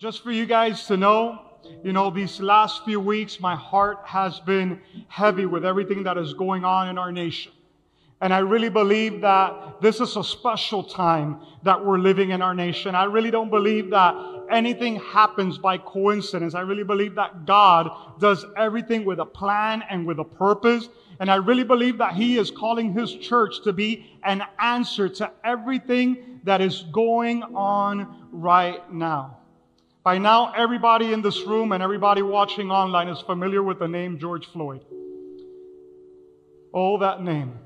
Just for you guys to know, you know, these last few weeks, my heart has been heavy with everything that is going on in our nation. And I really believe that this is a special time that we're living in our nation. I really don't believe that anything happens by coincidence. I really believe that God does everything with a plan and with a purpose. And I really believe that He is calling His church to be an answer to everything that is going on right now. By now, everybody in this room and everybody watching online is familiar with the name George Floyd. Oh, that name.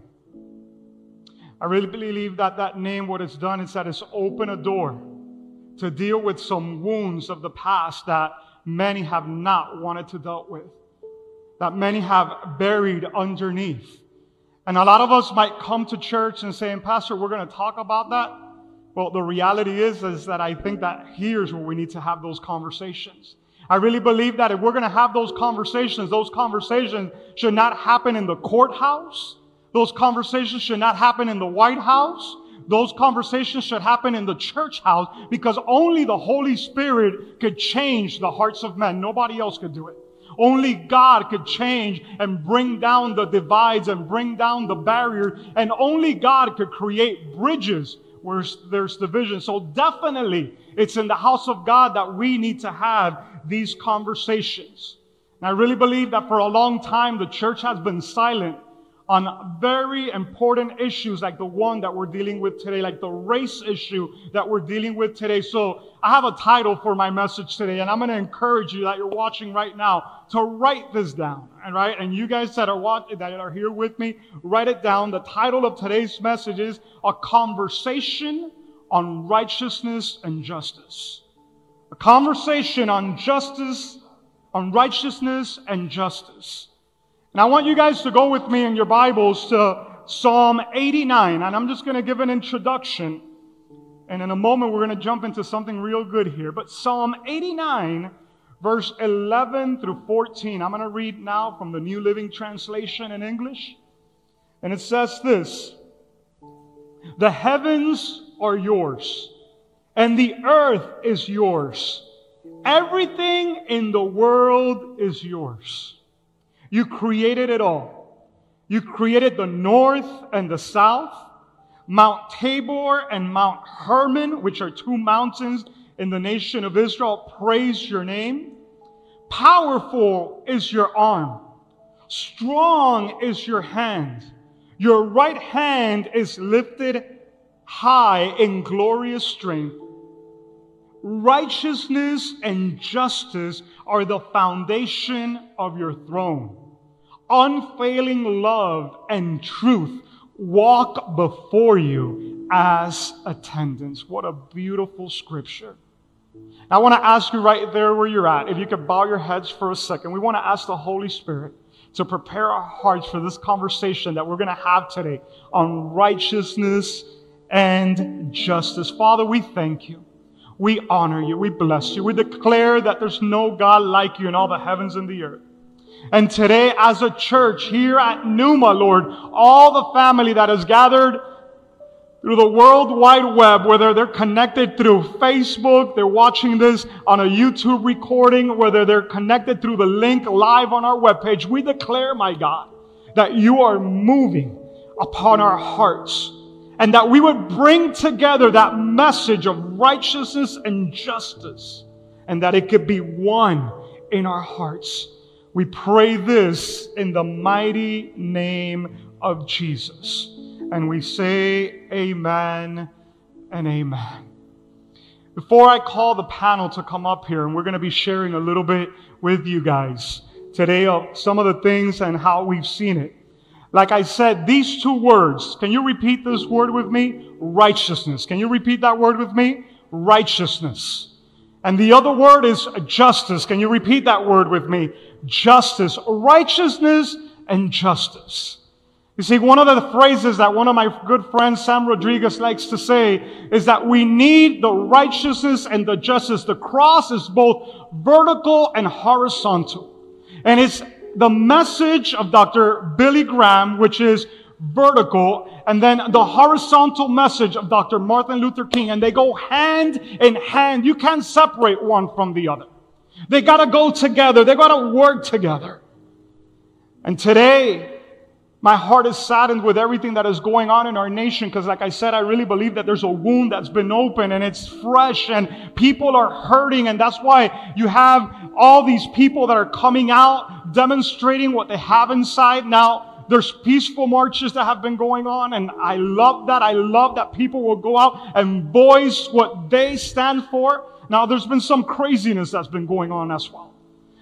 I really believe that that name, what it's done is that it's opened a door to deal with some wounds of the past that many have not wanted to deal with, that many have buried underneath. And a lot of us might come to church and say, Pastor, we're going to talk about that. Well, the reality is, is that I think that here's where we need to have those conversations. I really believe that if we're going to have those conversations, those conversations should not happen in the courthouse. Those conversations should not happen in the White House. Those conversations should happen in the church house because only the Holy Spirit could change the hearts of men. Nobody else could do it. Only God could change and bring down the divides and bring down the barriers. And only God could create bridges where there's division. So definitely it's in the house of God that we need to have these conversations. And I really believe that for a long time the church has been silent on very important issues like the one that we're dealing with today, like the race issue that we're dealing with today. So I have a title for my message today, and I'm going to encourage you that you're watching right now to write this down. And right, and you guys that are watching, that are here with me, write it down. The title of today's message is a conversation on righteousness and justice. A conversation on justice, on righteousness and justice. And I want you guys to go with me in your Bibles to Psalm 89. And I'm just going to give an introduction. And in a moment, we're going to jump into something real good here. But Psalm 89, verse 11 through 14. I'm going to read now from the New Living Translation in English. And it says this The heavens are yours, and the earth is yours. Everything in the world is yours. You created it all. You created the north and the south, Mount Tabor and Mount Hermon, which are two mountains in the nation of Israel. Praise your name. Powerful is your arm. Strong is your hand. Your right hand is lifted high in glorious strength. Righteousness and justice are the foundation of your throne unfailing love and truth walk before you as attendants. What a beautiful scripture. I want to ask you right there where you're at, if you could bow your heads for a second. We want to ask the Holy Spirit to prepare our hearts for this conversation that we're going to have today on righteousness and justice. Father, we thank you. We honor you. We bless you. We declare that there's no God like you in all the heavens and the earth. And today, as a church here at Numa, Lord, all the family that is gathered through the World Wide Web, whether they're connected through Facebook, they're watching this on a YouTube recording, whether they're connected through the link live on our webpage, we declare, my God, that you are moving upon our hearts and that we would bring together that message of righteousness and justice and that it could be one in our hearts. We pray this in the mighty name of Jesus. And we say amen and amen. Before I call the panel to come up here, and we're going to be sharing a little bit with you guys today of some of the things and how we've seen it. Like I said, these two words, can you repeat this word with me? Righteousness. Can you repeat that word with me? Righteousness. And the other word is justice. Can you repeat that word with me? Justice. Righteousness and justice. You see, one of the phrases that one of my good friends, Sam Rodriguez, likes to say is that we need the righteousness and the justice. The cross is both vertical and horizontal. And it's the message of Dr. Billy Graham, which is vertical and then the horizontal message of Dr. Martin Luther King, and they go hand in hand. You can't separate one from the other. They gotta go together. They gotta work together. And today, my heart is saddened with everything that is going on in our nation because, like I said, I really believe that there's a wound that's been open and it's fresh and people are hurting. And that's why you have all these people that are coming out demonstrating what they have inside. Now, there's peaceful marches that have been going on, and I love that. I love that people will go out and voice what they stand for. Now, there's been some craziness that's been going on as well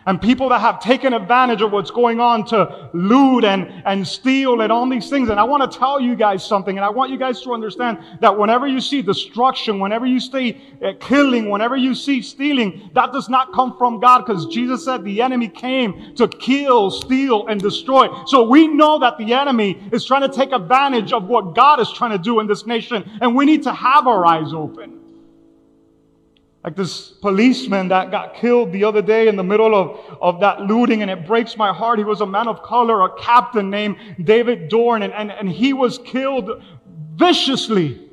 and people that have taken advantage of what's going on to loot and, and steal and all these things. And I want to tell you guys something, and I want you guys to understand that whenever you see destruction, whenever you see uh, killing, whenever you see stealing, that does not come from God because Jesus said the enemy came to kill, steal, and destroy. So we know that the enemy is trying to take advantage of what God is trying to do in this nation, and we need to have our eyes open. Like this policeman that got killed the other day in the middle of, of that looting, and it breaks my heart. He was a man of color, a captain named David Dorn, and, and, and he was killed viciously.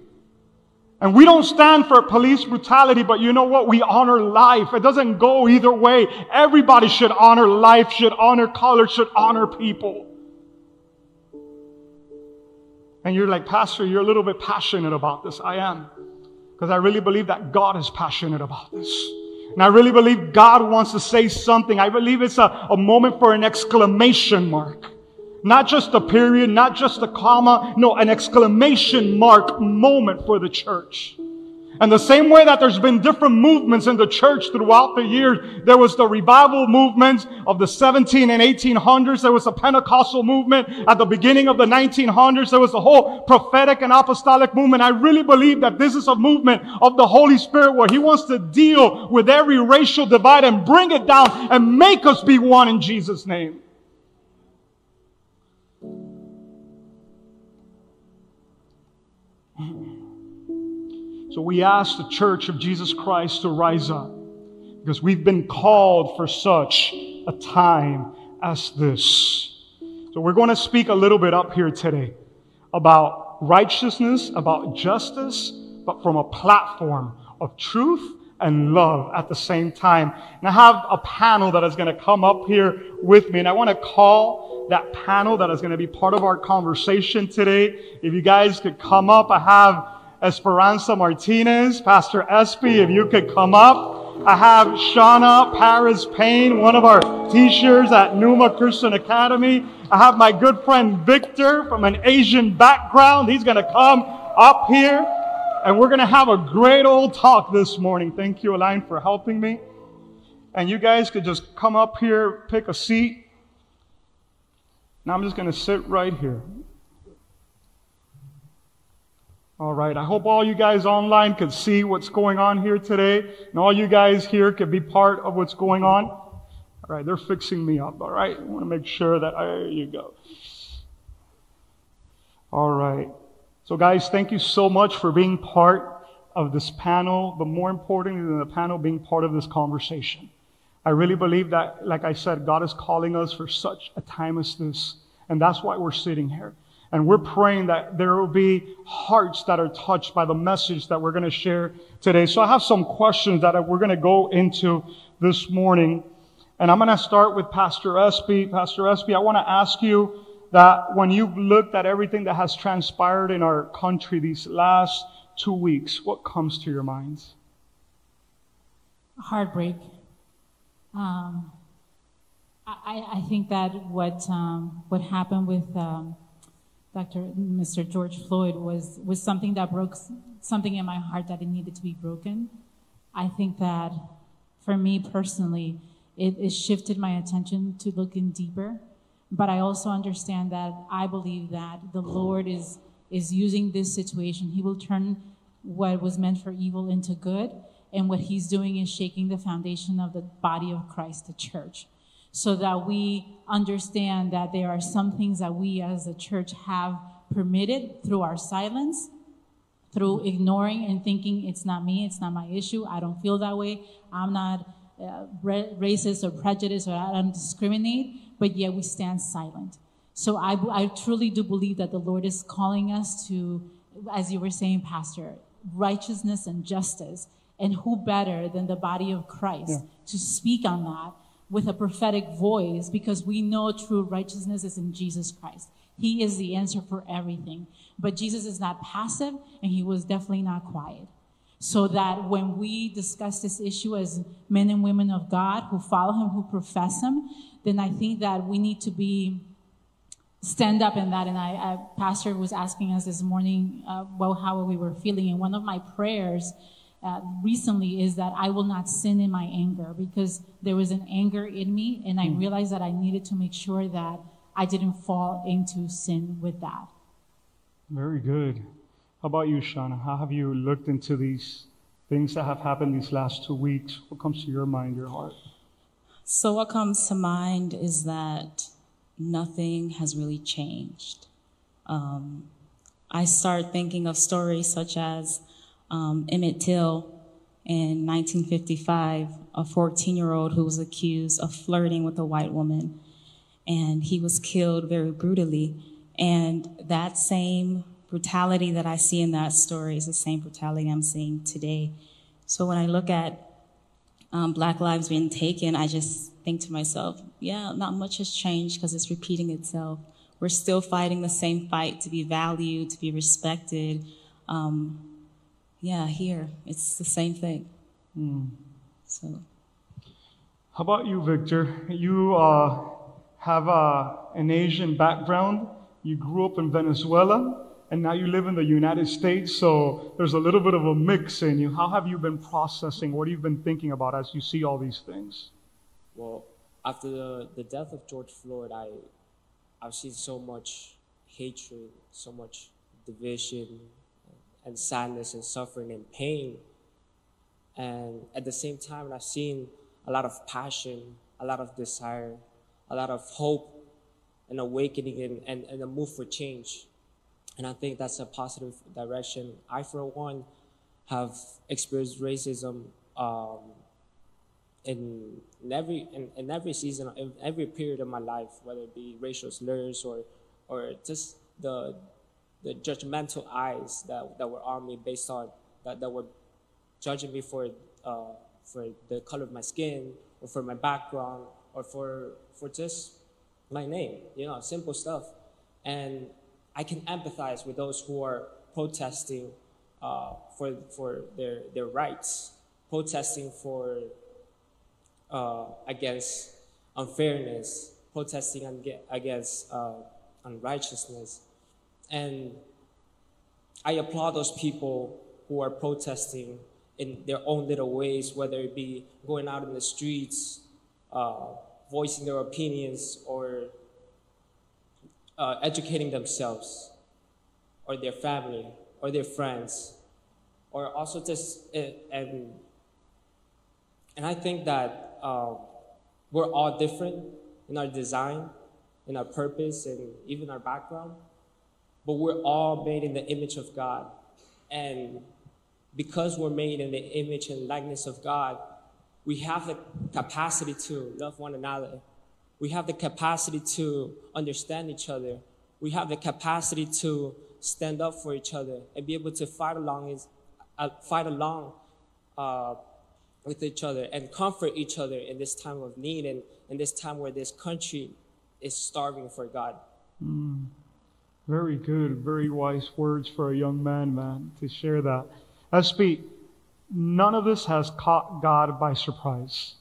And we don't stand for police brutality, but you know what? We honor life. It doesn't go either way. Everybody should honor life, should honor color, should honor people. And you're like, Pastor, you're a little bit passionate about this. I am. Because I really believe that God is passionate about this. And I really believe God wants to say something. I believe it's a, a moment for an exclamation mark. Not just a period, not just a comma. No, an exclamation mark moment for the church. And the same way that there's been different movements in the church throughout the years, there was the revival movement of the 17 and 1800s. There was a Pentecostal movement at the beginning of the 1900s. There was the whole prophetic and apostolic movement. I really believe that this is a movement of the Holy Spirit where He wants to deal with every racial divide and bring it down and make us be one in Jesus' name. So we ask the church of Jesus Christ to rise up because we've been called for such a time as this. So we're going to speak a little bit up here today about righteousness, about justice, but from a platform of truth and love at the same time. And I have a panel that is going to come up here with me, and I want to call that panel that is going to be part of our conversation today. If you guys could come up, I have Esperanza Martinez, Pastor Espy, if you could come up. I have Shauna Paris Payne, one of our teachers at Numa Christian Academy. I have my good friend Victor from an Asian background. He's going to come up here and we're going to have a great old talk this morning. Thank you, Elaine, for helping me. And you guys could just come up here, pick a seat. Now I'm just going to sit right here. All right. I hope all you guys online could see what's going on here today, and all you guys here could be part of what's going on. All right. They're fixing me up. All right. I want to make sure that there you go. All right. So, guys, thank you so much for being part of this panel, but more importantly than the panel, being part of this conversation. I really believe that, like I said, God is calling us for such a time as this, and that's why we're sitting here. And we're praying that there will be hearts that are touched by the message that we're going to share today. So I have some questions that we're going to go into this morning. And I'm going to start with Pastor Espy. Pastor Espy, I want to ask you that when you've looked at everything that has transpired in our country these last two weeks, what comes to your minds? Heartbreak. Um, I, I, think that what um, what happened with um, Dr. Mr. George Floyd was, was something that broke something in my heart that it needed to be broken. I think that for me personally, it, it shifted my attention to looking deeper. But I also understand that I believe that the Lord is, is using this situation. He will turn what was meant for evil into good. And what he's doing is shaking the foundation of the body of Christ, the church so that we understand that there are some things that we as a church have permitted through our silence, through ignoring and thinking it's not me, it's not my issue, I don't feel that way, I'm not uh, racist or prejudiced or I don't discriminate, but yet we stand silent. So I, I truly do believe that the Lord is calling us to, as you were saying, Pastor, righteousness and justice. And who better than the body of Christ Yeah. to speak on that with a prophetic voice because we know true righteousness is in Jesus Christ. He is the answer for everything. But Jesus is not passive and he was definitely not quiet. So that when we discuss this issue as men and women of God who follow him, who profess him, then I think that we need to be stand up in that. And I, I pastor was asking us this morning, uh, well, how we were feeling. And one of my prayers uh, recently is that I will not sin in my anger because there was an anger in me, and I realized that I needed to make sure that I didn't fall into sin with that. Very good. How about you, Shauna? How have you looked into these things that have happened these last two weeks? What comes to your mind, your heart? So, what comes to mind is that nothing has really changed. Um, I start thinking of stories such as um, Emmett Till in 1955, a 14 year old who was accused of flirting with a white woman, and he was killed very brutally. And that same brutality that I see in that story is the same brutality I'm seeing today. So, when I look at um, Black lives being taken, I just think to myself, yeah, not much has changed because it's repeating itself. We're still fighting the same fight to be valued, to be respected. Um, yeah, here, it's the same thing. So, How about you, Victor? You uh, have uh, an Asian background. You grew up in Venezuela, and now you live in the United States. So there's a little bit of a mix in you. How have you been processing? What have you been thinking about as you see all these things? Well, after the, the death of George Floyd, I, I've seen so much hatred, so much division, and sadness, and suffering, and pain. And at the same time, I've seen a lot of passion, a lot of desire, a lot of hope, and awakening, and, and, and a move for change. And I think that's a positive direction. I, for one, have experienced racism um, in, in every in, in every season, in every period of my life, whether it be racial slurs or or just the the judgmental eyes that, that were on me based on that, that were judging me for uh, for the color of my skin or for my background or for for just my name, you know, simple stuff. And I can empathize with those who are protesting uh, for for their their rights, protesting for uh, against unfairness, protesting ag- against uh, unrighteousness. And I applaud those people who are protesting in their own little ways, whether it be going out in the streets, uh, voicing their opinions, or uh, educating themselves, or their family, or their friends, or also just uh, and and I think that uh, we're all different in our design, in our purpose, and even our background. But we're all made in the image of God. And because we're made in the image and likeness of God, we have the capacity to love one another. We have the capacity to understand each other. We have the capacity to stand up for each other and be able to fight along, is, uh, fight along uh, with each other and comfort each other in this time of need and in this time where this country is starving for God. Very good, very wise words for a young man, man, to share that. Espy, none of this has caught God by surprise.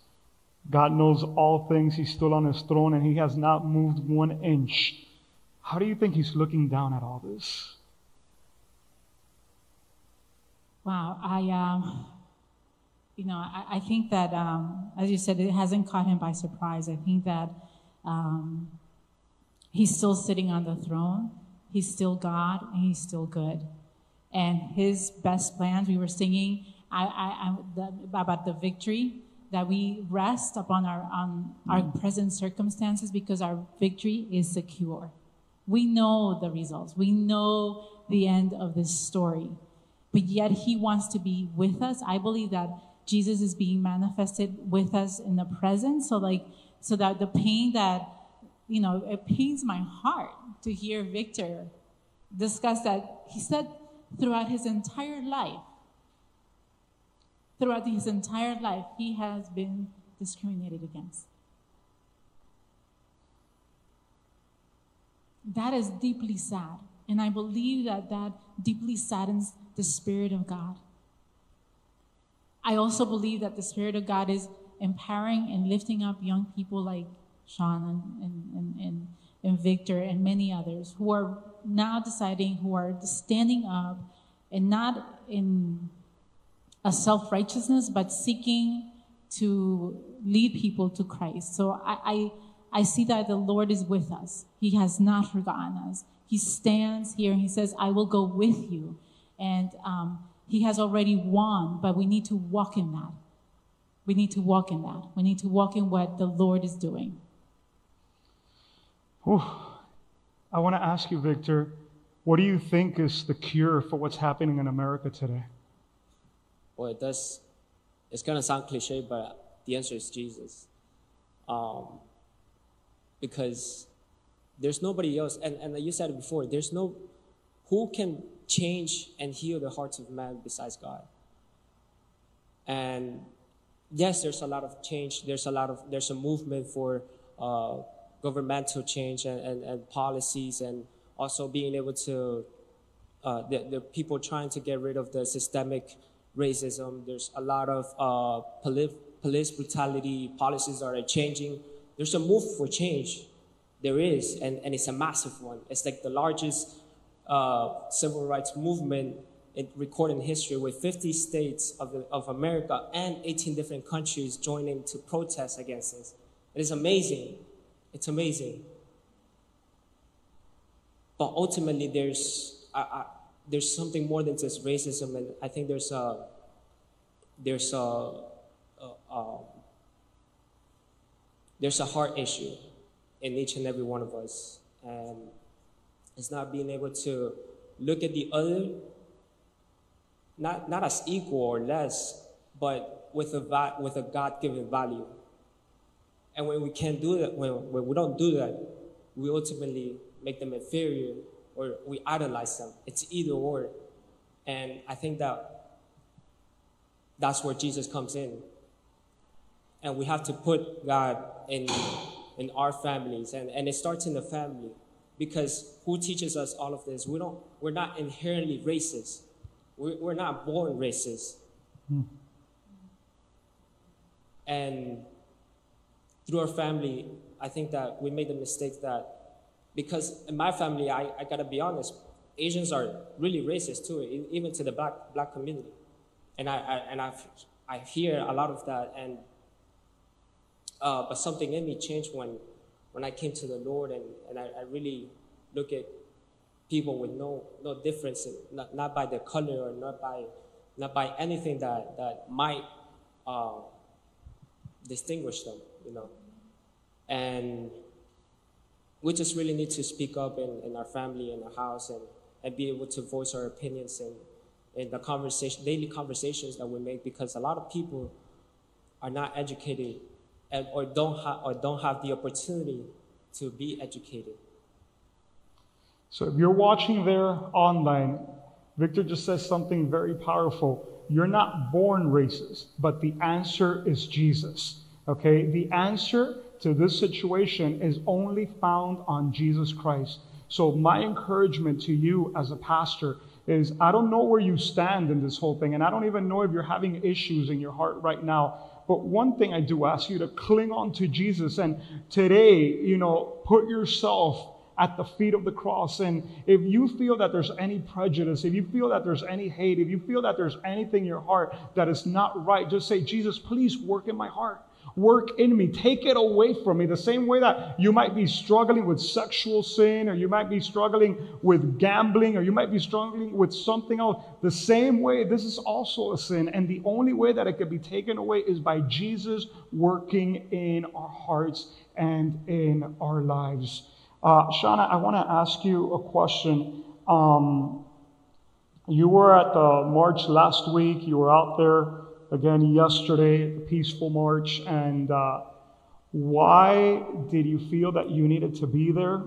God knows all things. He's still on his throne and he has not moved one inch. How do you think he's looking down at all this? Wow, I, um, you know, I, I think that, um, as you said, it hasn't caught him by surprise. I think that um, he's still sitting on the throne. He's still God, and he's still good. And his best plans, we were singing I, I, I, the, about the victory that we rest upon our on our mm. present circumstances because our victory is secure. We know the results. We know the end of this story. But yet he wants to be with us. I believe that Jesus is being manifested with us in the present. So like so that the pain that you know, it pains my heart to hear Victor discuss that. He said throughout his entire life, throughout his entire life, he has been discriminated against. That is deeply sad. And I believe that that deeply saddens the Spirit of God. I also believe that the Spirit of God is empowering and lifting up young people like Sean and, and, and, Victor and many others who are now deciding, who are standing up and not in a self righteousness, but seeking to lead people to Christ. So I, I, I see that the Lord is with us. He has not forgotten us. He stands here and he says, I will go with you. And um, he has already won, but we need to walk in that. We need to walk in that. We need to walk in what the Lord is doing. Whew. I want to ask you, Victor, what do you think is the cure for what's happening in America today? Well, it does. It's gonna sound cliche, but the answer is Jesus. Um, because there's nobody else, and, and you said it before. There's no who can change and heal the hearts of man besides God. And yes, there's a lot of change. There's a lot of there's a movement for uh, governmental change and, and, and, policies, and also being able to uh, the, the people trying to get rid of the systemic racism. There's a lot of uh, police, police brutality policies are changing. There's a move for change. There is, and, and it's a massive one. It's like the largest uh, civil rights movement in recorded in history with 50 states of, the, of America and 18 different countries joining to protest against this. It is amazing. It's amazing. But ultimately, there's, I, I, there's something more than just racism, and I think there's a, there's a, a, a there's a heart issue in each and every one of us. And it's not being able to look at the other, not, not as equal or less, but with a, with a God given value. And when we can't do that, when, when we don't do that, we ultimately make them inferior or we idolize them. It's either or. And I think that that's where Jesus comes in. And we have to put God in, in our families. And, and it starts in the family because who teaches us all of this? We don't, we're not inherently racist. We're, we're not born racist. Hmm. And through our family, I think that we made the mistake that because in my family, I, I gotta be honest, Asians are really racist too, even to the black, black community. And I, I and i I hear a lot of that. And uh, but something in me changed when when I came to the Lord and, and I, I really look at people with no no difference, not, not by their color or not by not by anything that that might uh, distinguish them, you know. And we just really need to speak up in, in our family, in our house, and, and be able to voice our opinions and in the conversation, daily conversations that we make, because a lot of people are not educated and, or don't have or don't have the opportunity to be educated. So if you're watching there online, Victor just says something very powerful. You're not born racist, but the answer is Jesus. Okay? The answer to this situation is only found on Jesus Christ. So my encouragement to you as a pastor is I don't know where you stand in this whole thing, and I don't even know if you're having issues in your heart right now. But one thing I do ask you to cling on to Jesus and today, you know, put yourself at the feet of the cross. And if you feel that there's any prejudice, if you feel that there's any hate, if you feel that there's anything in your heart that is not right, just say, Jesus, please work in my heart work in me. Take it away from me. The same way that you might be struggling with sexual sin, or you might be struggling with gambling, or you might be struggling with something else. The same way, this is also a sin. And the only way that it can be taken away is by Jesus working in our hearts and in our lives. Uh, Shauna, I want to ask you a question. Um, you were at the march last week, you were out there again yesterday, the peaceful march. And uh, Why did you feel that you needed to be there?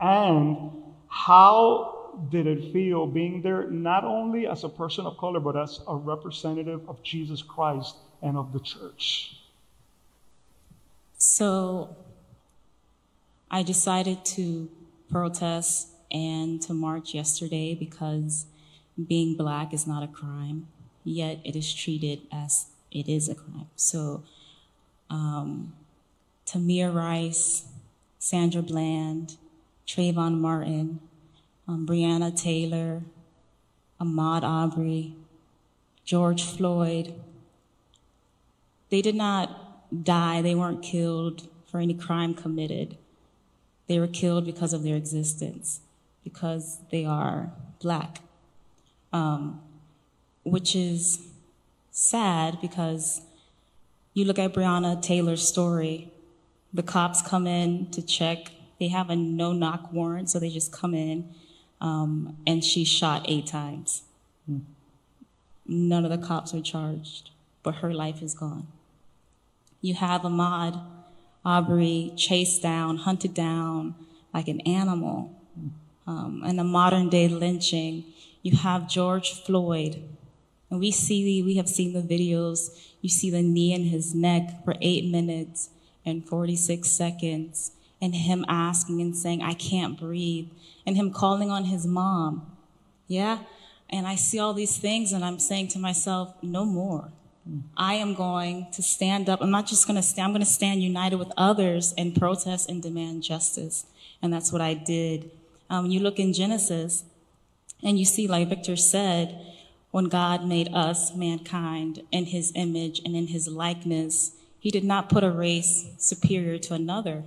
And how did it feel being there not only as a person of color, but as a representative of Jesus Christ and of the church? So I decided to protest and to march yesterday because being black is not a crime, yet it is treated as it is a crime. So, um, Tamir Rice, Sandra Bland, Trayvon Martin, um, Breonna Taylor, Ahmaud Arbery, George Floyd, they did not die, they weren't killed for any crime committed. They were killed because of their existence, because they are black. Um, which is sad because you look at Breonna Taylor's story, the cops come in to check. They have a no knock warrant, so they just come in, um, and she's shot eight times. Hmm. None of the cops are charged, but her life is gone. You have Ahmaud Aubrey chased down, hunted down like an animal, um, and a modern day lynching. You have George Floyd, and we see, we have seen the videos. You see the knee in his neck for eight minutes and 46 seconds, and him asking and saying, I can't breathe, and him calling on his mom. Yeah? And I see all these things, and I'm saying to myself, no more. I am going to stand up. I'm not just going to stand, I'm going to stand united with others and protest and demand justice. And that's what I did. Um, you look in Genesis and you see, like Victor said, when God made us, mankind, in his image and in his likeness, he did not put a race superior to another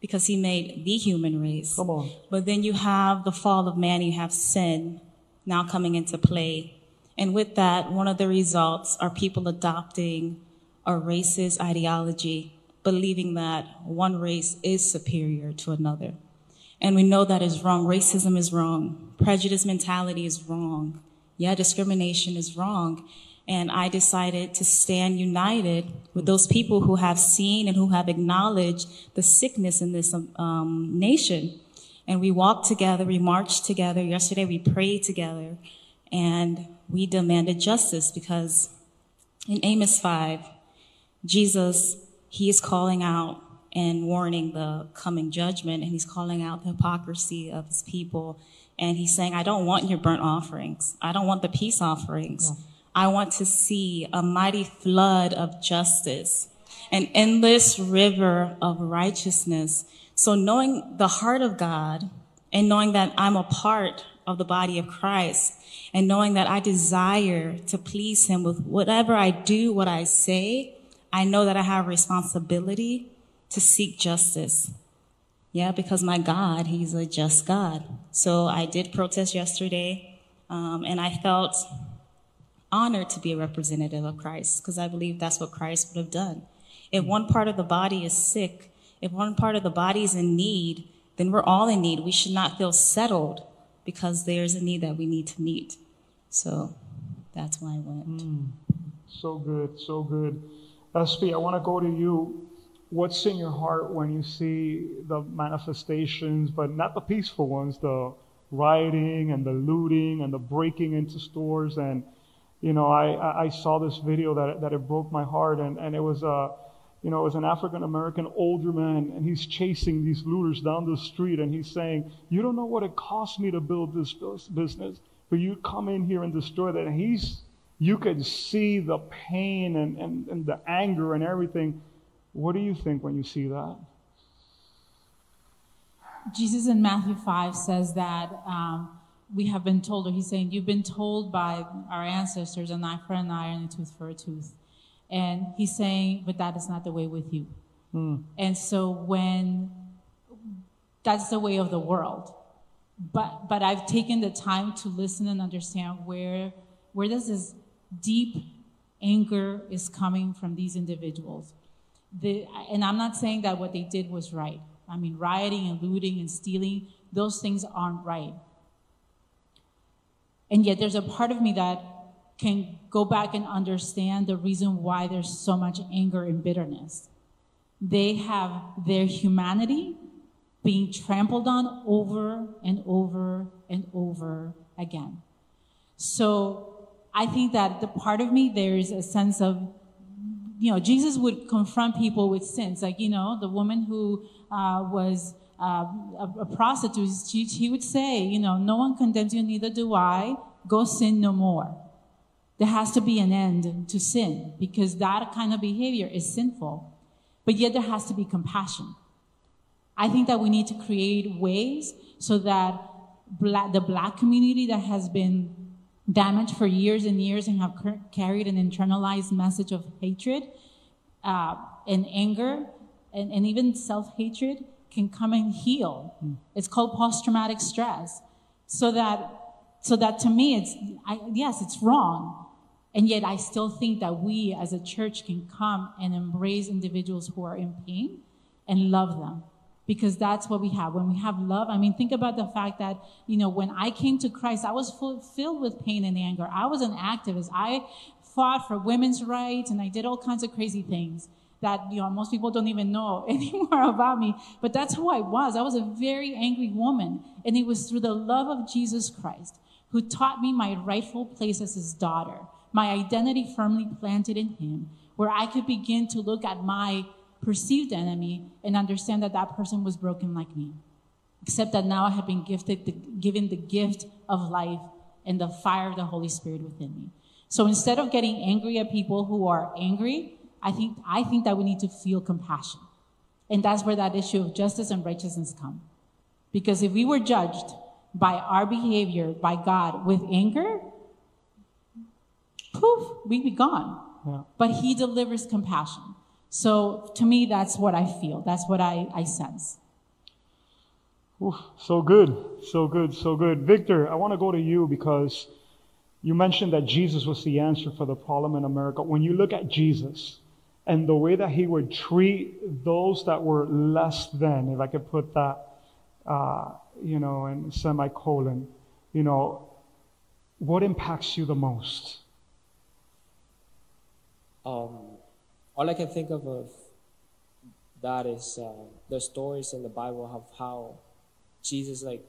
because he made the human race. Come on. But then you have the fall of man, you have sin now coming into play. And with that, one of the results are people adopting a racist ideology, believing that one race is superior to another. And we know that is wrong. Racism is wrong. Prejudice mentality is wrong. Yeah, discrimination is wrong. And I decided to stand united with those people who have seen and who have acknowledged the sickness in this um, nation. And we walked together, we marched together. Yesterday we prayed together. And we demanded justice because in Amos 5, Jesus, he is calling out and warning the coming judgment, and he's calling out the hypocrisy of his people. And he's saying, I don't want your burnt offerings. I don't want the peace offerings. Yeah. I want to see a mighty flood of justice, an endless river of righteousness. So knowing the heart of God and knowing that I'm a part of the body of Christ, and knowing that I desire to please him with whatever I do, what I say, I know that I have responsibility to seek justice. Yeah, because my God, he's a just God. So I did protest yesterday, um, and I felt honored to be a representative of Christ because I believe that's what Christ would have done. If one part of the body is sick, if one part of the body is in need, then we're all in need. We should not feel settled because there's a need that we need to meet. So that's why I went. Mm, so good, so good. Espy, I want to go to you. What's in your heart when you see the manifestations, but not the peaceful ones, the rioting and the looting and the breaking into stores? And, you know, I, I saw this video that, that it broke my heart, and, and it was uh, you know, as an African American older man, and he's chasing these looters down the street, and he's saying, You don't know what it cost me to build this business, but you come in here and destroy that. And he's, you could see the pain and, and, and the anger and everything. What do you think when you see that? Jesus in Matthew 5 says that um, we have been told, or he's saying, You've been told by our ancestors, an eye for an eye and a tooth for a tooth. And he's saying, but that is not the way with you. Mm. And so when that's the way of the world. But but I've taken the time to listen and understand where where does this deep anger is coming from these individuals. The, and I'm not saying that what they did was right. I mean, rioting and looting and stealing, those things aren't right. And yet, there's a part of me that can go back and understand the reason why there's so much anger and bitterness. they have their humanity being trampled on over and over and over again. So I think that the part of me, there's a sense of, you know, Jesus would confront people with sins. Like, you know, the woman who uh, was uh, a, a, prostitute, she, would say, you know, no one condemns you, neither do I. Go sin no more. There has to be an end to sin because that kind of behavior is sinful. But yet there has to be compassion. I think that we need to create ways so that black, the black community that has been damaged for years and years and have carried an internalized message of hatred uh, and anger and, and even self-hatred can come and heal. Mm. It's called post-traumatic stress. So that, so that to me, it's, I, yes, it's wrong. And yet I still think that we as a church can come and embrace individuals who are in pain and love them because that's what we have. When we have love, I mean, think about the fact that, you know, when I came to Christ, I was full, filled with pain and anger. I was an activist. I fought for women's rights and I did all kinds of crazy things that, you know, most people don't even know anymore about me. But that's who I was. I was a very angry woman. And it was through the love of Jesus Christ who taught me my rightful place as his daughter, my identity firmly planted in him, where I could begin to look at my perceived enemy and understand that that person was broken like me. Except that now I have been gifted, the, given the gift of life and the fire of the Holy Spirit within me. So instead of getting angry at people who are angry, I think, I think that we need to feel compassion. And that's where that issue of justice and righteousness come. Because if we were judged by our behavior, by God, with anger, poof, we'd be gone. Yeah. But He delivers compassion. So to me, that's what I feel. That's what I, I sense. Ooh, so good, so good, so good. Victor, I want to go to you because you mentioned that Jesus was the answer for the problem in America. When you look at Jesus and the way that he would treat those that were less than, if I could put that, uh, you know, in semicolon, you know, what impacts you the most? Um, all I can think of of that is uh, the stories in the Bible of how Jesus like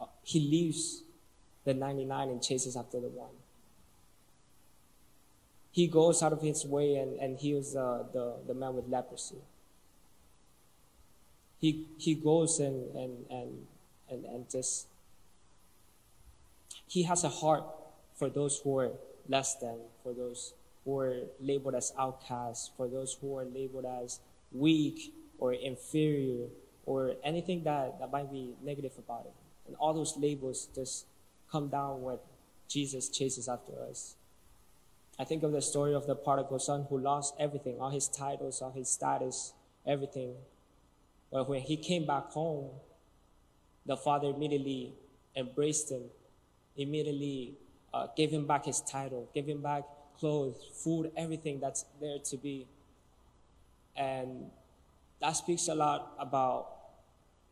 uh, he leaves the 99 and chases after the one. He goes out of his way and, and heals uh, the, the man with leprosy. He, he goes and, and, and, and, and just, he has a heart for those who are less than, for those who are labeled as outcasts, for those who are labeled as weak or inferior or anything that, that might be negative about it. And all those labels just come down when Jesus chases after us. I think of the story of the prodigal son who lost everything, all his titles, all his status, everything. But when he came back home, the father immediately embraced him, immediately uh, gave him back his title, gave him back clothes, food, everything that's there to be. And that speaks a lot about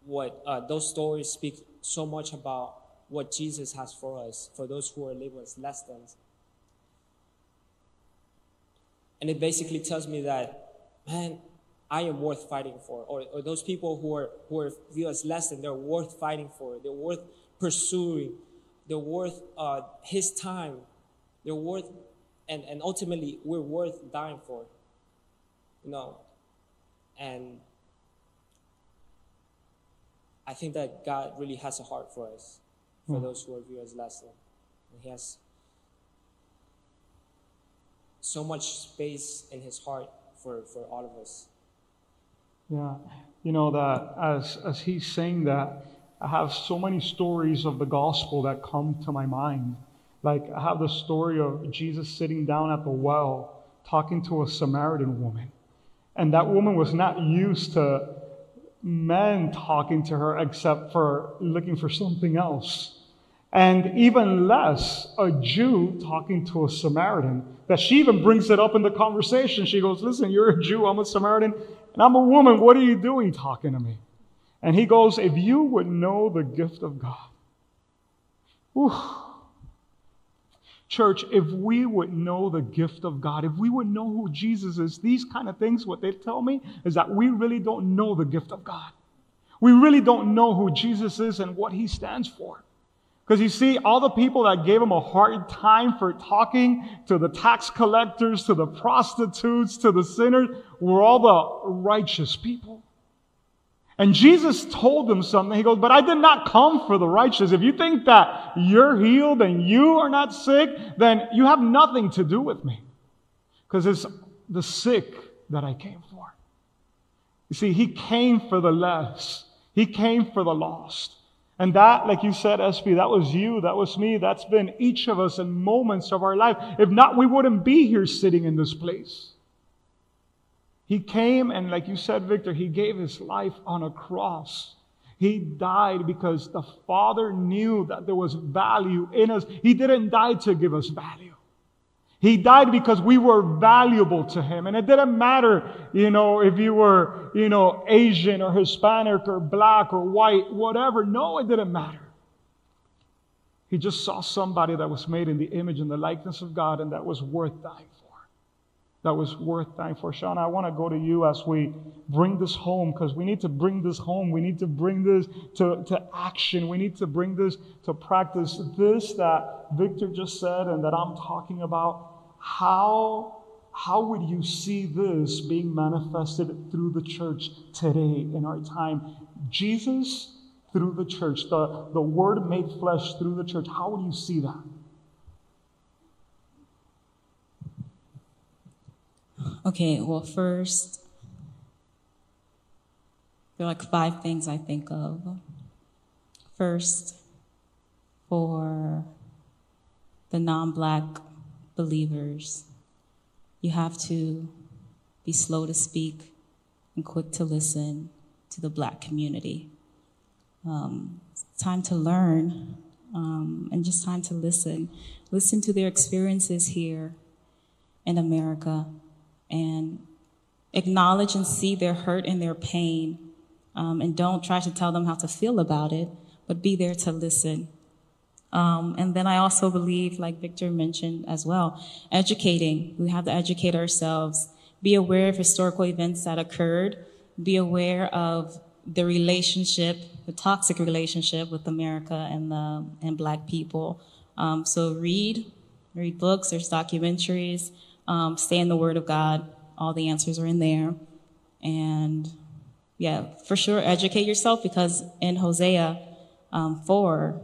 what uh, those stories speak so much about what Jesus has for us, for those who are labeled as less than. And it basically tells me that, man, I am worth fighting for. Or, or those people who are, who are viewed as less than, they're worth fighting for. They're worth pursuing they're worth uh, his time. They're worth, and, and ultimately, we're worth dying for. You know, and I think that God really has a heart for us, for mm. those who are viewed as less than. And he has so much space in his heart for, for all of us. Yeah, you know that as as he's saying that, I have so many stories of the gospel that come to my mind. Like, I have the story of Jesus sitting down at the well talking to a Samaritan woman. And that woman was not used to men talking to her except for looking for something else. And even less, a Jew talking to a Samaritan. That she even brings it up in the conversation. She goes, Listen, you're a Jew, I'm a Samaritan, and I'm a woman. What are you doing talking to me? And he goes, If you would know the gift of God. Church, if we would know the gift of God, if we would know who Jesus is, these kind of things, what they tell me is that we really don't know the gift of God. We really don't know who Jesus is and what he stands for. Because you see, all the people that gave him a hard time for talking to the tax collectors, to the prostitutes, to the sinners, were all the righteous people. And Jesus told them something. He goes, But I did not come for the righteous. If you think that you're healed and you are not sick, then you have nothing to do with me. Because it's the sick that I came for. You see, He came for the less, He came for the lost. And that, like you said, Espy, that was you, that was me, that's been each of us in moments of our life. If not, we wouldn't be here sitting in this place. He came and, like you said, Victor, he gave his life on a cross. He died because the Father knew that there was value in us. He didn't die to give us value. He died because we were valuable to him. And it didn't matter, you know, if you were, you know, Asian or Hispanic or black or white, whatever. No, it didn't matter. He just saw somebody that was made in the image and the likeness of God and that was worth dying. That was worth dying for. Sean, I want to go to you as we bring this home because we need to bring this home. We need to bring this to, to action. We need to bring this to practice. This that Victor just said and that I'm talking about how, how would you see this being manifested through the church today in our time? Jesus through the church, the, the Word made flesh through the church. How would you see that? Okay, well, first, there are like five things I think of. First, for the non black believers, you have to be slow to speak and quick to listen to the black community. Um, time to learn um, and just time to listen. Listen to their experiences here in America and acknowledge and see their hurt and their pain. Um, and don't try to tell them how to feel about it, but be there to listen um, and then I also believe, like Victor mentioned as well, educating. We have to educate ourselves, be aware of historical events that occurred, be aware of the relationship, the toxic relationship with America and the and Black people. Um, so read, read books. There's documentaries. Um, stay in the Word of God. All the answers are in there, and yeah, for sure, educate yourself because in Hosea um, four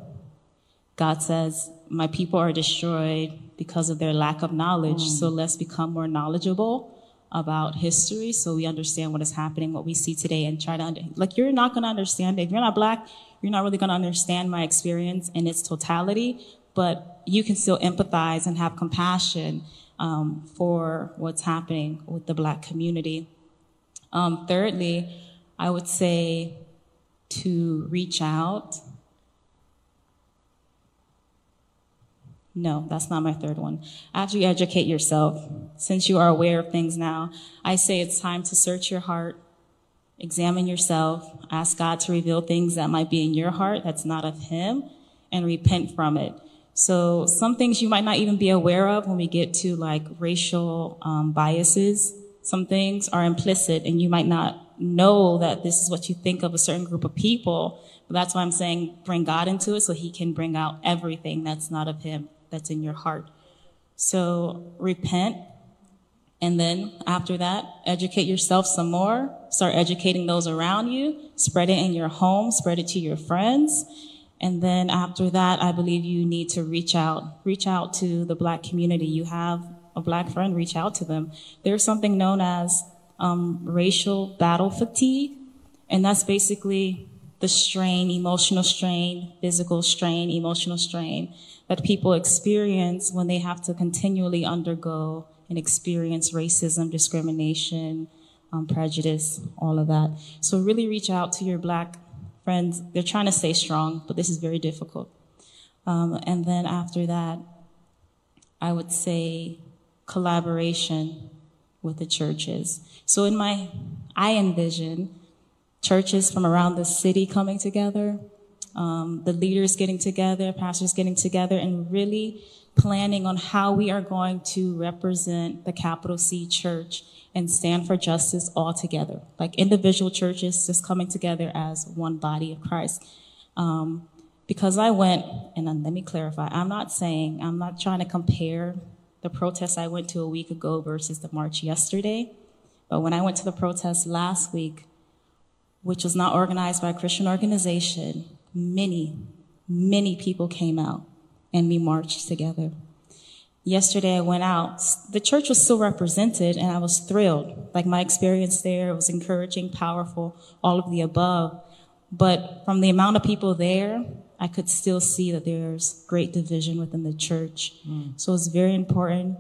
God says, My people are destroyed because of their lack of knowledge. Mm. So let's become more knowledgeable about history so we understand what is happening, what we see today, and try to, under- like, you're not going to understand it. If you're not black, you're not really going to understand my experience in its totality, but you can still empathize and have compassion um, for what's happening with the black community. Um, thirdly, I would say to reach out No, that's not my third one. After you educate yourself, since you are aware of things now, I say it's time to search your heart, examine yourself, ask God to reveal things that might be in your heart that's not of Him, and repent from it. So some things you might not even be aware of when we get to like racial um, biases. Some things are implicit, and you might not know that this is what you think of a certain group of people. But that's why I'm saying bring God into it so He can bring out everything that's not of Him that's in your heart. So repent. And then after that, educate yourself some more. Start educating those around you. Spread it in your home. Spread it to your friends. And then after that, I believe you need to reach out. Reach out to the black community. You have a black friend, reach out to them. There's something known as um, racial battle fatigue. And that's basically the strain, emotional strain, physical strain, emotional strain that people experience when they have to continually undergo and experience racism, discrimination, um, prejudice, all of that. So really reach out to your black friends. They're trying to stay strong, but this is very difficult. Um, and then after that, I would say collaboration with the churches. So in my, I envision churches from around the city coming together um, the leaders getting together, pastors getting together, and really planning on how we are going to represent the capital C church and stand for justice all together, like individual churches just coming together as one body of Christ. Um, because I went, and then let me clarify, I'm not saying, I'm not trying to compare the protest I went to a week ago versus the march yesterday. But when I went to the protest last week, which was not organized by a Christian organization, many, many people came out and we marched together. Yesterday I went out. The church was still represented and I was thrilled. Like my experience there was encouraging, powerful, all of the above. But from the amount of people there, I could still see that there's great division within the church. Mm. So it's very important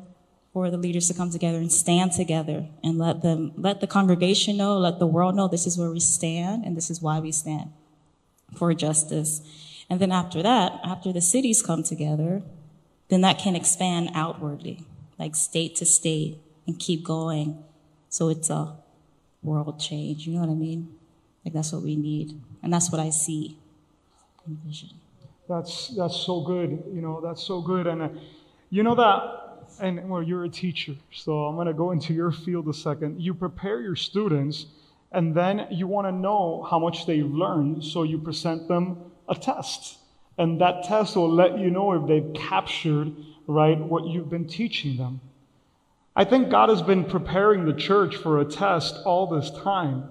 for the leaders to come together and stand together and let them, let the congregation know, let the world know this is where we stand and this is why we stand for justice. And then after that, after the cities come together, then that can expand outwardly, like state to state and keep going. So it's a world change. You know what I mean? Like that's what we need. And that's what I see in vision. That's, that's so good. You know, that's so good. And uh, you know that, and well, you're a teacher, so I'm going to go into your field a second. You prepare your students, and then you want to know how much they've learned, so you present them a test. And that test will let you know if they've captured, right, what you've been teaching them. I think God has been preparing the church for a test all this time.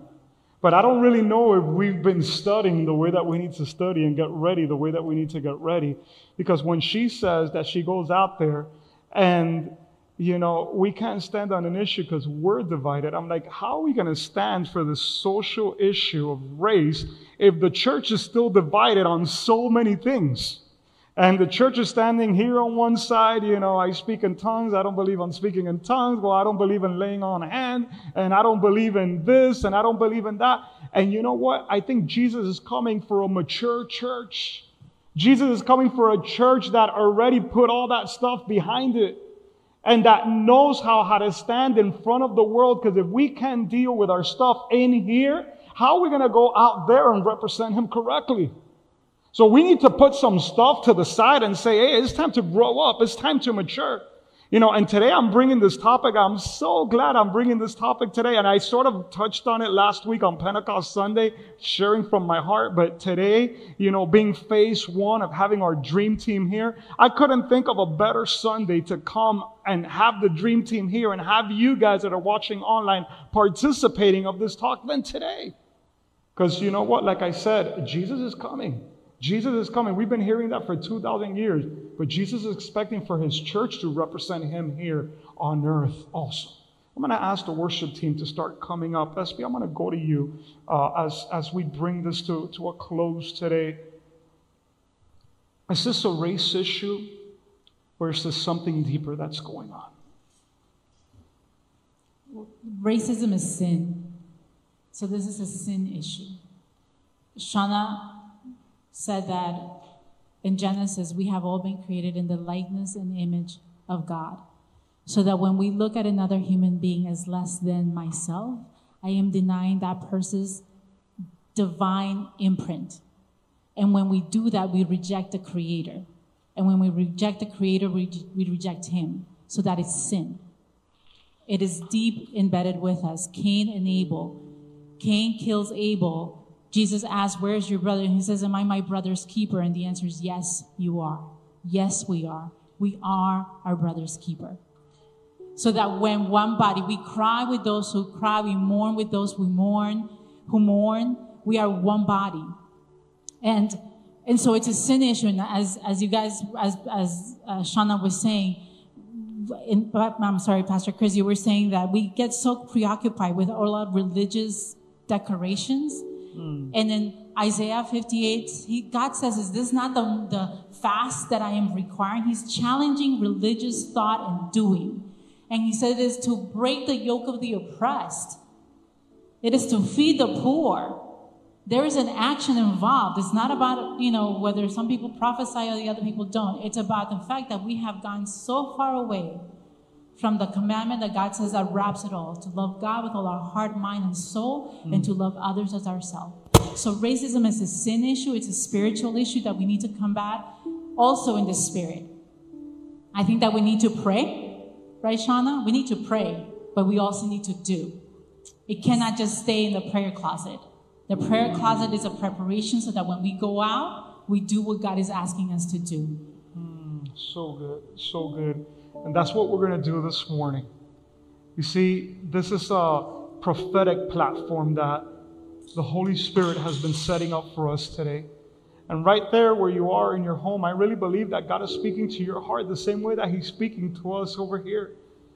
But I don't really know if we've been studying the way that we need to study and get ready the way that we need to get ready. Because when she says that she goes out there and, you know, we can't stand on an issue because we're divided, I'm like, how are we going to stand for the social issue of race if the church is still divided on so many things? And the church is standing here on one side, you know, I speak in tongues. I don't believe on speaking in tongues. Well, I don't believe in laying on hand. And I don't believe in this. And I don't believe in that. And you know what? I think Jesus is coming for a mature church. Jesus is coming for a church that already put all that stuff behind it and that knows how, how to stand in front of the world. Because if we can't deal with our stuff in here, how are we going to go out there and represent him correctly? So we need to put some stuff to the side and say, hey, it's time to grow up. It's time to mature. You know, and today I'm bringing this topic. I'm so glad I'm bringing this topic today. And I sort of touched on it last week on Pentecost Sunday, sharing from my heart. But today, you know, being phase one of having our dream team here, I couldn't think of a better Sunday to come and have the dream team here and have you guys that are watching online participating of this talk than today. Because you know what? Like I said, Jesus is coming. Jesus is coming. We've been hearing that for 2,000 years, but Jesus is expecting for his church to represent him here on earth also. I'm going to ask the worship team to start coming up. Espy, I'm going to go to you uh, as, as we bring this to, to a close today. Is this a race issue, or is this something deeper that's going on? Racism is sin. So this is a sin issue. Shauna said that in Genesis, we have all been created in the likeness and image of God. So that when we look at another human being as less than myself, I am denying that person's divine imprint. And when we do that, we reject the Creator. And when we reject the Creator, we, we reject Him. So that is sin. It is deep embedded with us. Cain and Abel. Cain kills Abel Jesus asks, Where's your brother? And he says, Am I my brother's keeper? And the answer is, Yes, you are. Yes, we are. We are our brother's keeper. So that when one body, we cry with those who cry, we mourn with those who mourn, who mourn, we are one body. And and so it's a sin issue. And as as you guys, as as uh, Shauna was saying, in, I'm sorry, Pastor Chris, you were saying that we get so preoccupied with all our religious decorations Mm. And in Isaiah 58, he, God says, Is this not the, the fast that I am requiring? He's challenging religious thought and doing. And he said it is to break the yoke of the oppressed, it is to feed the poor. There is an action involved. It's not about, you know, whether some people prophesy or the other people don't. It's about the fact that we have gone so far away from the commandment that God says that wraps it all to love God with all our heart, mind, and soul, mm. and to love others as ourselves. So racism is a sin issue, it's a spiritual issue that we need to combat also in the spirit. I think that we need to pray, right, Shauna? We need to pray, but we also need to do. It cannot just stay in the prayer closet. The prayer closet is a preparation so that when we go out, we do what God is asking us to do. So good, so good. And that's what we're going to do this morning. You see, this is a prophetic platform that the Holy Spirit has been setting up for us today. And right there where you are in your home, I really believe that God is speaking to your heart the same way that He's speaking to us over here.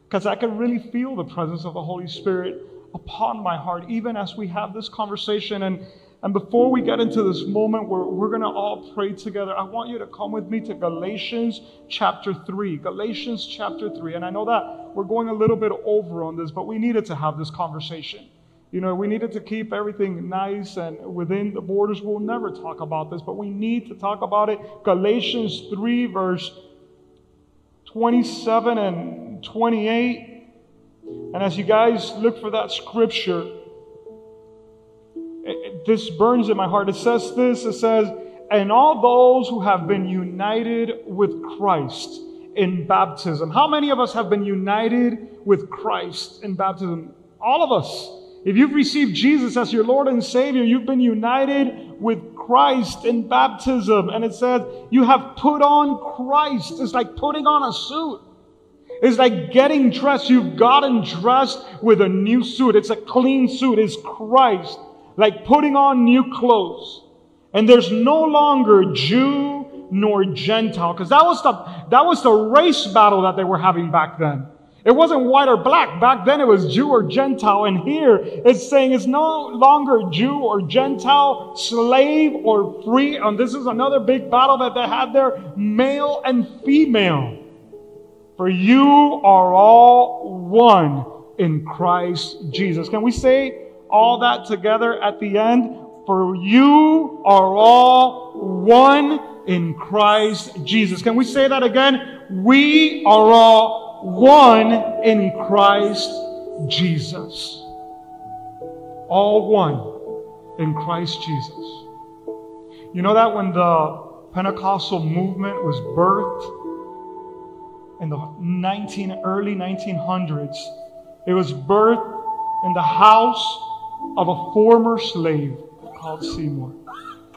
Because I can really feel the presence of the Holy Spirit upon my heart, even as we have this conversation. And, and before we get into this moment where we're going to all pray together, I want you to come with me to Galatians chapter 3. Galatians chapter 3. And I know that we're going a little bit over on this, but we needed to have this conversation. You know, we needed to keep everything nice and within the borders. We'll never talk about this, but we need to talk about it. Galatians 3, verse 27 and 28. And as you guys look for that scripture, this burns in my heart. It says this it says, and all those who have been united with Christ in baptism. How many of us have been united with Christ in baptism? All of us. If you've received Jesus as your Lord and Savior, you've been united with Christ in baptism. And it says, you have put on Christ. It's like putting on a suit. It's like getting dressed. You've gotten dressed with a new suit. It's a clean suit. It's Christ. Like putting on new clothes. And there's no longer Jew nor Gentile. Because that was the, that was the race battle that they were having back then. It wasn't white or black. Back then it was Jew or Gentile. And here it's saying it's no longer Jew or Gentile, slave or free. And this is another big battle that they had there male and female. For you are all one in Christ Jesus. Can we say all that together at the end? For you are all one in Christ Jesus. Can we say that again? We are all one in Christ Jesus. All one in Christ Jesus. You know that when the Pentecostal movement was birthed in the 19, early 1900s, it was birthed in the house of a former slave called Seymour,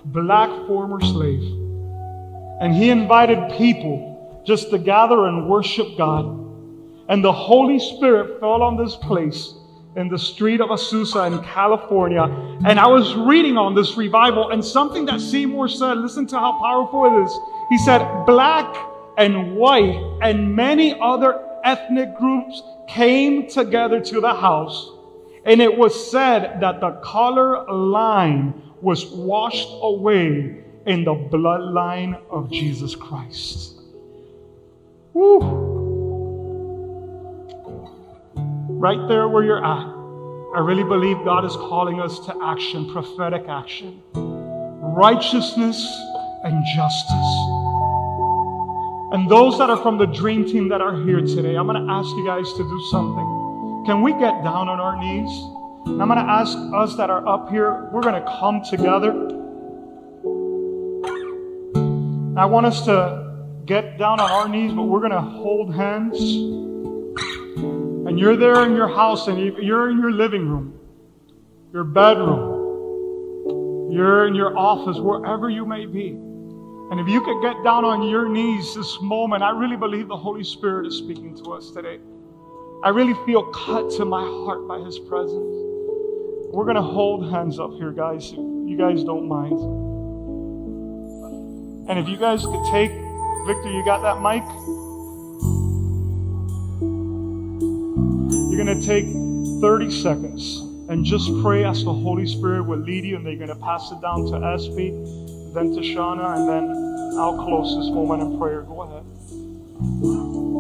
black former slave. And he invited people just to gather and worship God. And the Holy Spirit fell on this place in the street of Azusa in California. And I was reading on this revival, and something that Seymour said, listen to how powerful it is. He said, Black and white and many other ethnic groups came together to the house. And it was said that the color line was washed away in the bloodline of Jesus Christ. Woo. right there where you're at, I really believe God is calling us to action, prophetic action, righteousness and justice. And those that are from the dream team that are here today, I'm going to ask you guys to do something. Can we get down on our knees? And I'm going to ask us that are up here, we're going to come together. I want us to get down on our knees, but we're going to hold hands. And you're there in your house and you're in your living room, your bedroom, you're in your office, wherever you may be. And if you could get down on your knees this moment, I really believe the Holy Spirit is speaking to us today. I really feel cut to my heart by His presence. We're going to hold hands up here, guys, if you guys don't mind. And if you guys could take, Victor, you got that mic? You're going to take 30 seconds and just pray as the Holy Spirit will lead you, and then you're going to pass it down to Espy, then to Shauna, and then I'll close this moment in prayer. Go ahead.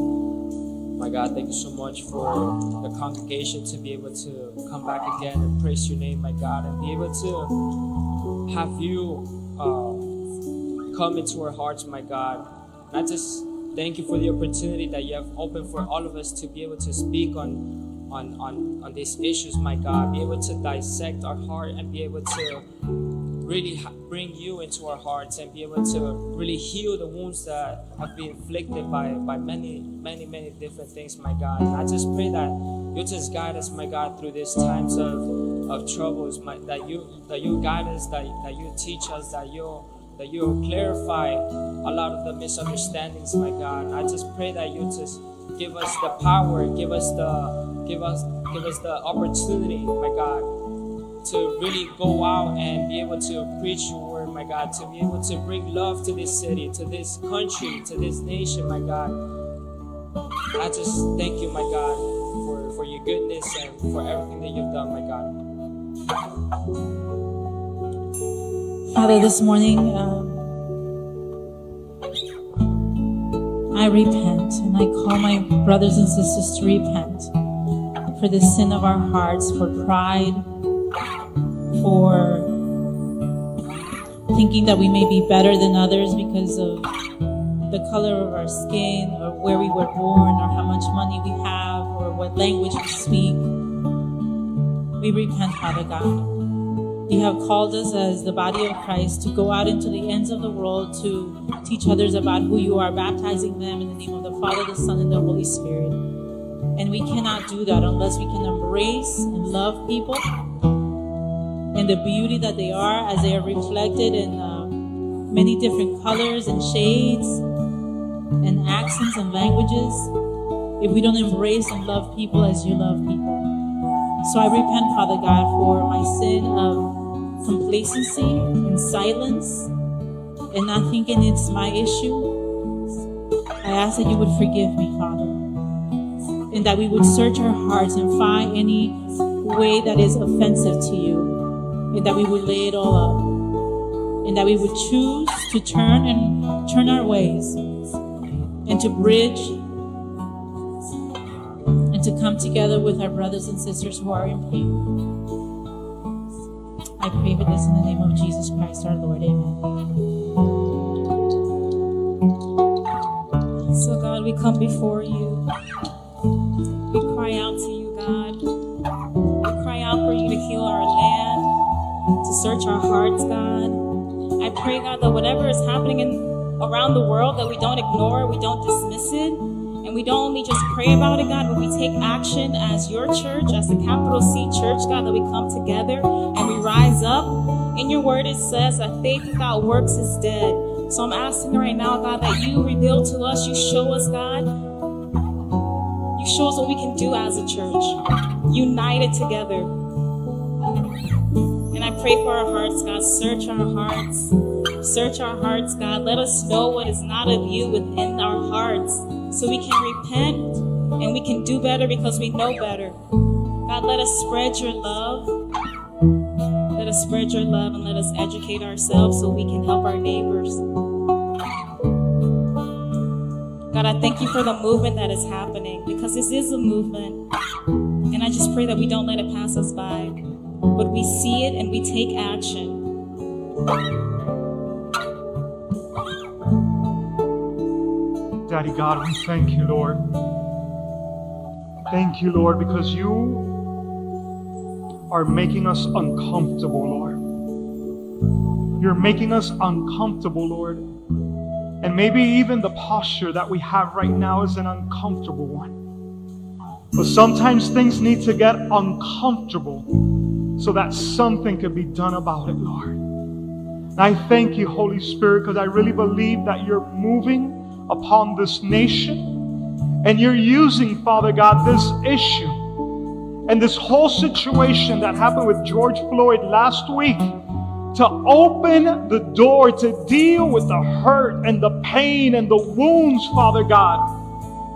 My God, thank you so much for the congregation to be able to come back again and praise your name, my God, and be able to have you uh, come into our hearts, my God. Not just thank you for the opportunity that you have opened for all of us to be able to speak on on, on, on these issues, my God. Be able to dissect our heart and be able to really bring you into our hearts and be able to really heal the wounds that have been inflicted by, by many, many, many different things, my God. And I just pray that you just guide us, my God, through these times of, of troubles, my, that you that you guide us, that, that you teach us, that you that you clarify a lot of the misunderstandings, my God. I just pray that you just give us the power, give us the give us give us the opportunity, my God, to really go out and be able to preach your word, my God, to be able to bring love to this city, to this country, to this nation, my God. I just thank you, my God, for, for your goodness and for everything that you've done, my God. Father, this morning, um, I repent and I call my brothers and sisters to repent for the sin of our hearts, for pride, for thinking that we may be better than others because of the color of our skin or where we were born or how much money we have or what language we speak. We repent, Father God. You have called us as the body of Christ to go out into the ends of the world to teach others about who you are, baptizing them in the name of the Father, the Son, and the Holy Spirit. And we cannot do that unless we can embrace and love people and the beauty that they are as they are reflected in uh, many different colors and shades and accents and languages if we don't embrace and love people as you love people. So I repent, Father God, for my sin of complacency and silence and not thinking it's my issue. I ask that you would forgive me, Father, and that we would search our hearts and find any way that is offensive to you and that we would lay it all up, and that we would choose to turn and turn our ways, and to bridge, and to come together with our brothers and sisters who are in pain. I pray for this in the name of Jesus Christ our Lord. Amen. So, God, we come before you. We cry out to you, search our hearts, God. I pray, God, that whatever is happening in, around the world, that we don't ignore we don't dismiss it, and we don't only just pray about it, God, but we take action as your church, as the capital C church, God, that we come together and we rise up. In your word, it says that faith without works is dead. So I'm asking right now, God, that you reveal to us, you show us, God, you show us what we can do as a church, united together. Pray for our hearts, God. Search our hearts. Search our hearts, God. Let us know what is not of you within our hearts so we can repent and we can do better because we know better. God, let us spread your love. Let us spread your love and let us educate ourselves so we can help our neighbors. God, I thank you for the movement that is happening because this is a movement. And I just pray that we don't let it pass us by, but we see it and we take action. Daddy God, we thank you, Lord. Thank you, Lord, because you are making us uncomfortable, Lord. You're making us uncomfortable, Lord. And maybe even the posture that we have right now is an uncomfortable one. But sometimes things need to get uncomfortable so that something could be done about it, Lord. And I thank you, Holy Spirit, because I really believe that you're moving upon this nation and you're using, Father God, this issue and this whole situation that happened with George Floyd last week to open the door to deal with the hurt and the pain and the wounds, Father God,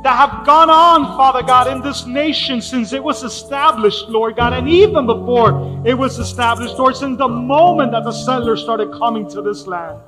that have gone on, Father God, in this nation since it was established, Lord God, and even before it was established, Lord, since the moment that the settlers started coming to this land.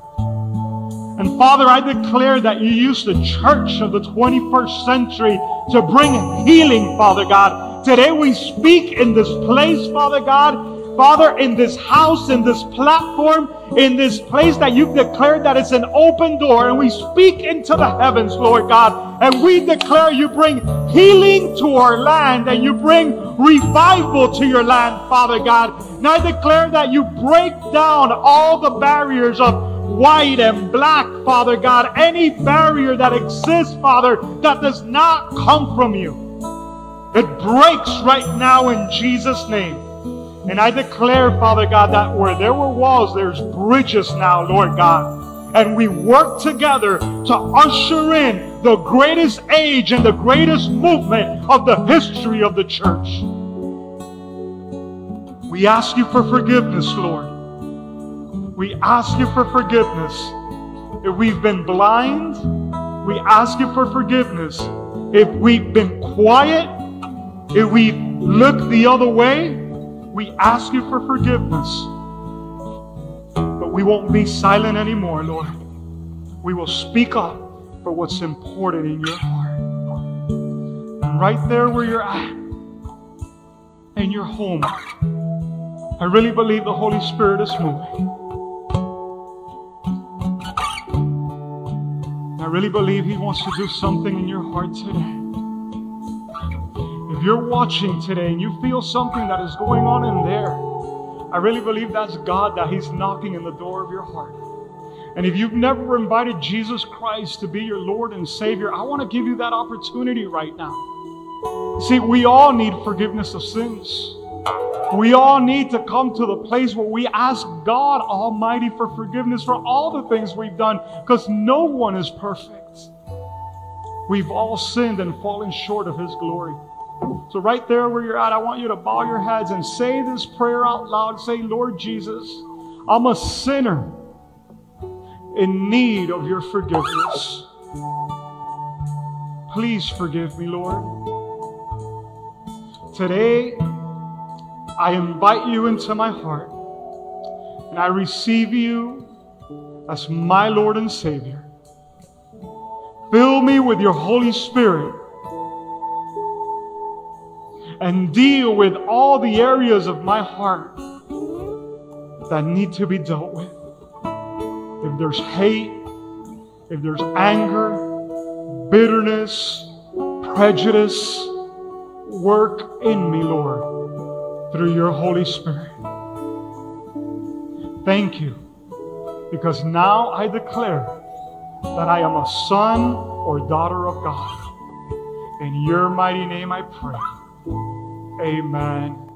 And Father, I declare that you use the church of the 21st century to bring healing, Father God. Today we speak in this place, Father God, Father, in this house, in this platform, in this place that you've declared that it's an open door, and we speak into the heavens, Lord God, and we declare you bring healing to our land and you bring revival to your land, Father God. And I declare that you break down all the barriers of white and black, Father God, any barrier that exists, Father, that does not come from you. It breaks right now in Jesus' name. And I declare, Father God, that where there were walls, there's bridges now, Lord God. And we work together to usher in the greatest age and the greatest movement of the history of the church. We ask you for forgiveness, Lord. We ask you for forgiveness. If we've been blind, we ask you for forgiveness. If we've been quiet, if we look the other way, we ask you for forgiveness. But we won't be silent anymore, Lord. We will speak up for what's important in your heart. And right there where you're at, in your home, I really believe the Holy Spirit is moving. I really believe He wants to do something in your heart today. If you're watching today and you feel something that is going on in there, I really believe that's God that He's knocking in the door of your heart. And if you've never invited Jesus Christ to be your Lord and Savior, I want to give you that opportunity right now. See, we all need forgiveness of sins. We all need to come to the place where we ask God Almighty for forgiveness for all the things we've done because no one is perfect. We've all sinned and fallen short of His glory. So, right there where you're at, I want you to bow your heads and say this prayer out loud. Say, Lord Jesus, I'm a sinner in need of your forgiveness. Please forgive me, Lord. Today, I invite you into my heart and I receive you as my Lord and Savior. Fill me with your Holy Spirit and deal with all the areas of my heart that need to be dealt with. If there's hate, if there's anger, bitterness, prejudice, work in me, Lord, through your Holy Spirit. Thank you, because now I declare that I am a son or daughter of God. In your mighty name I pray. Amen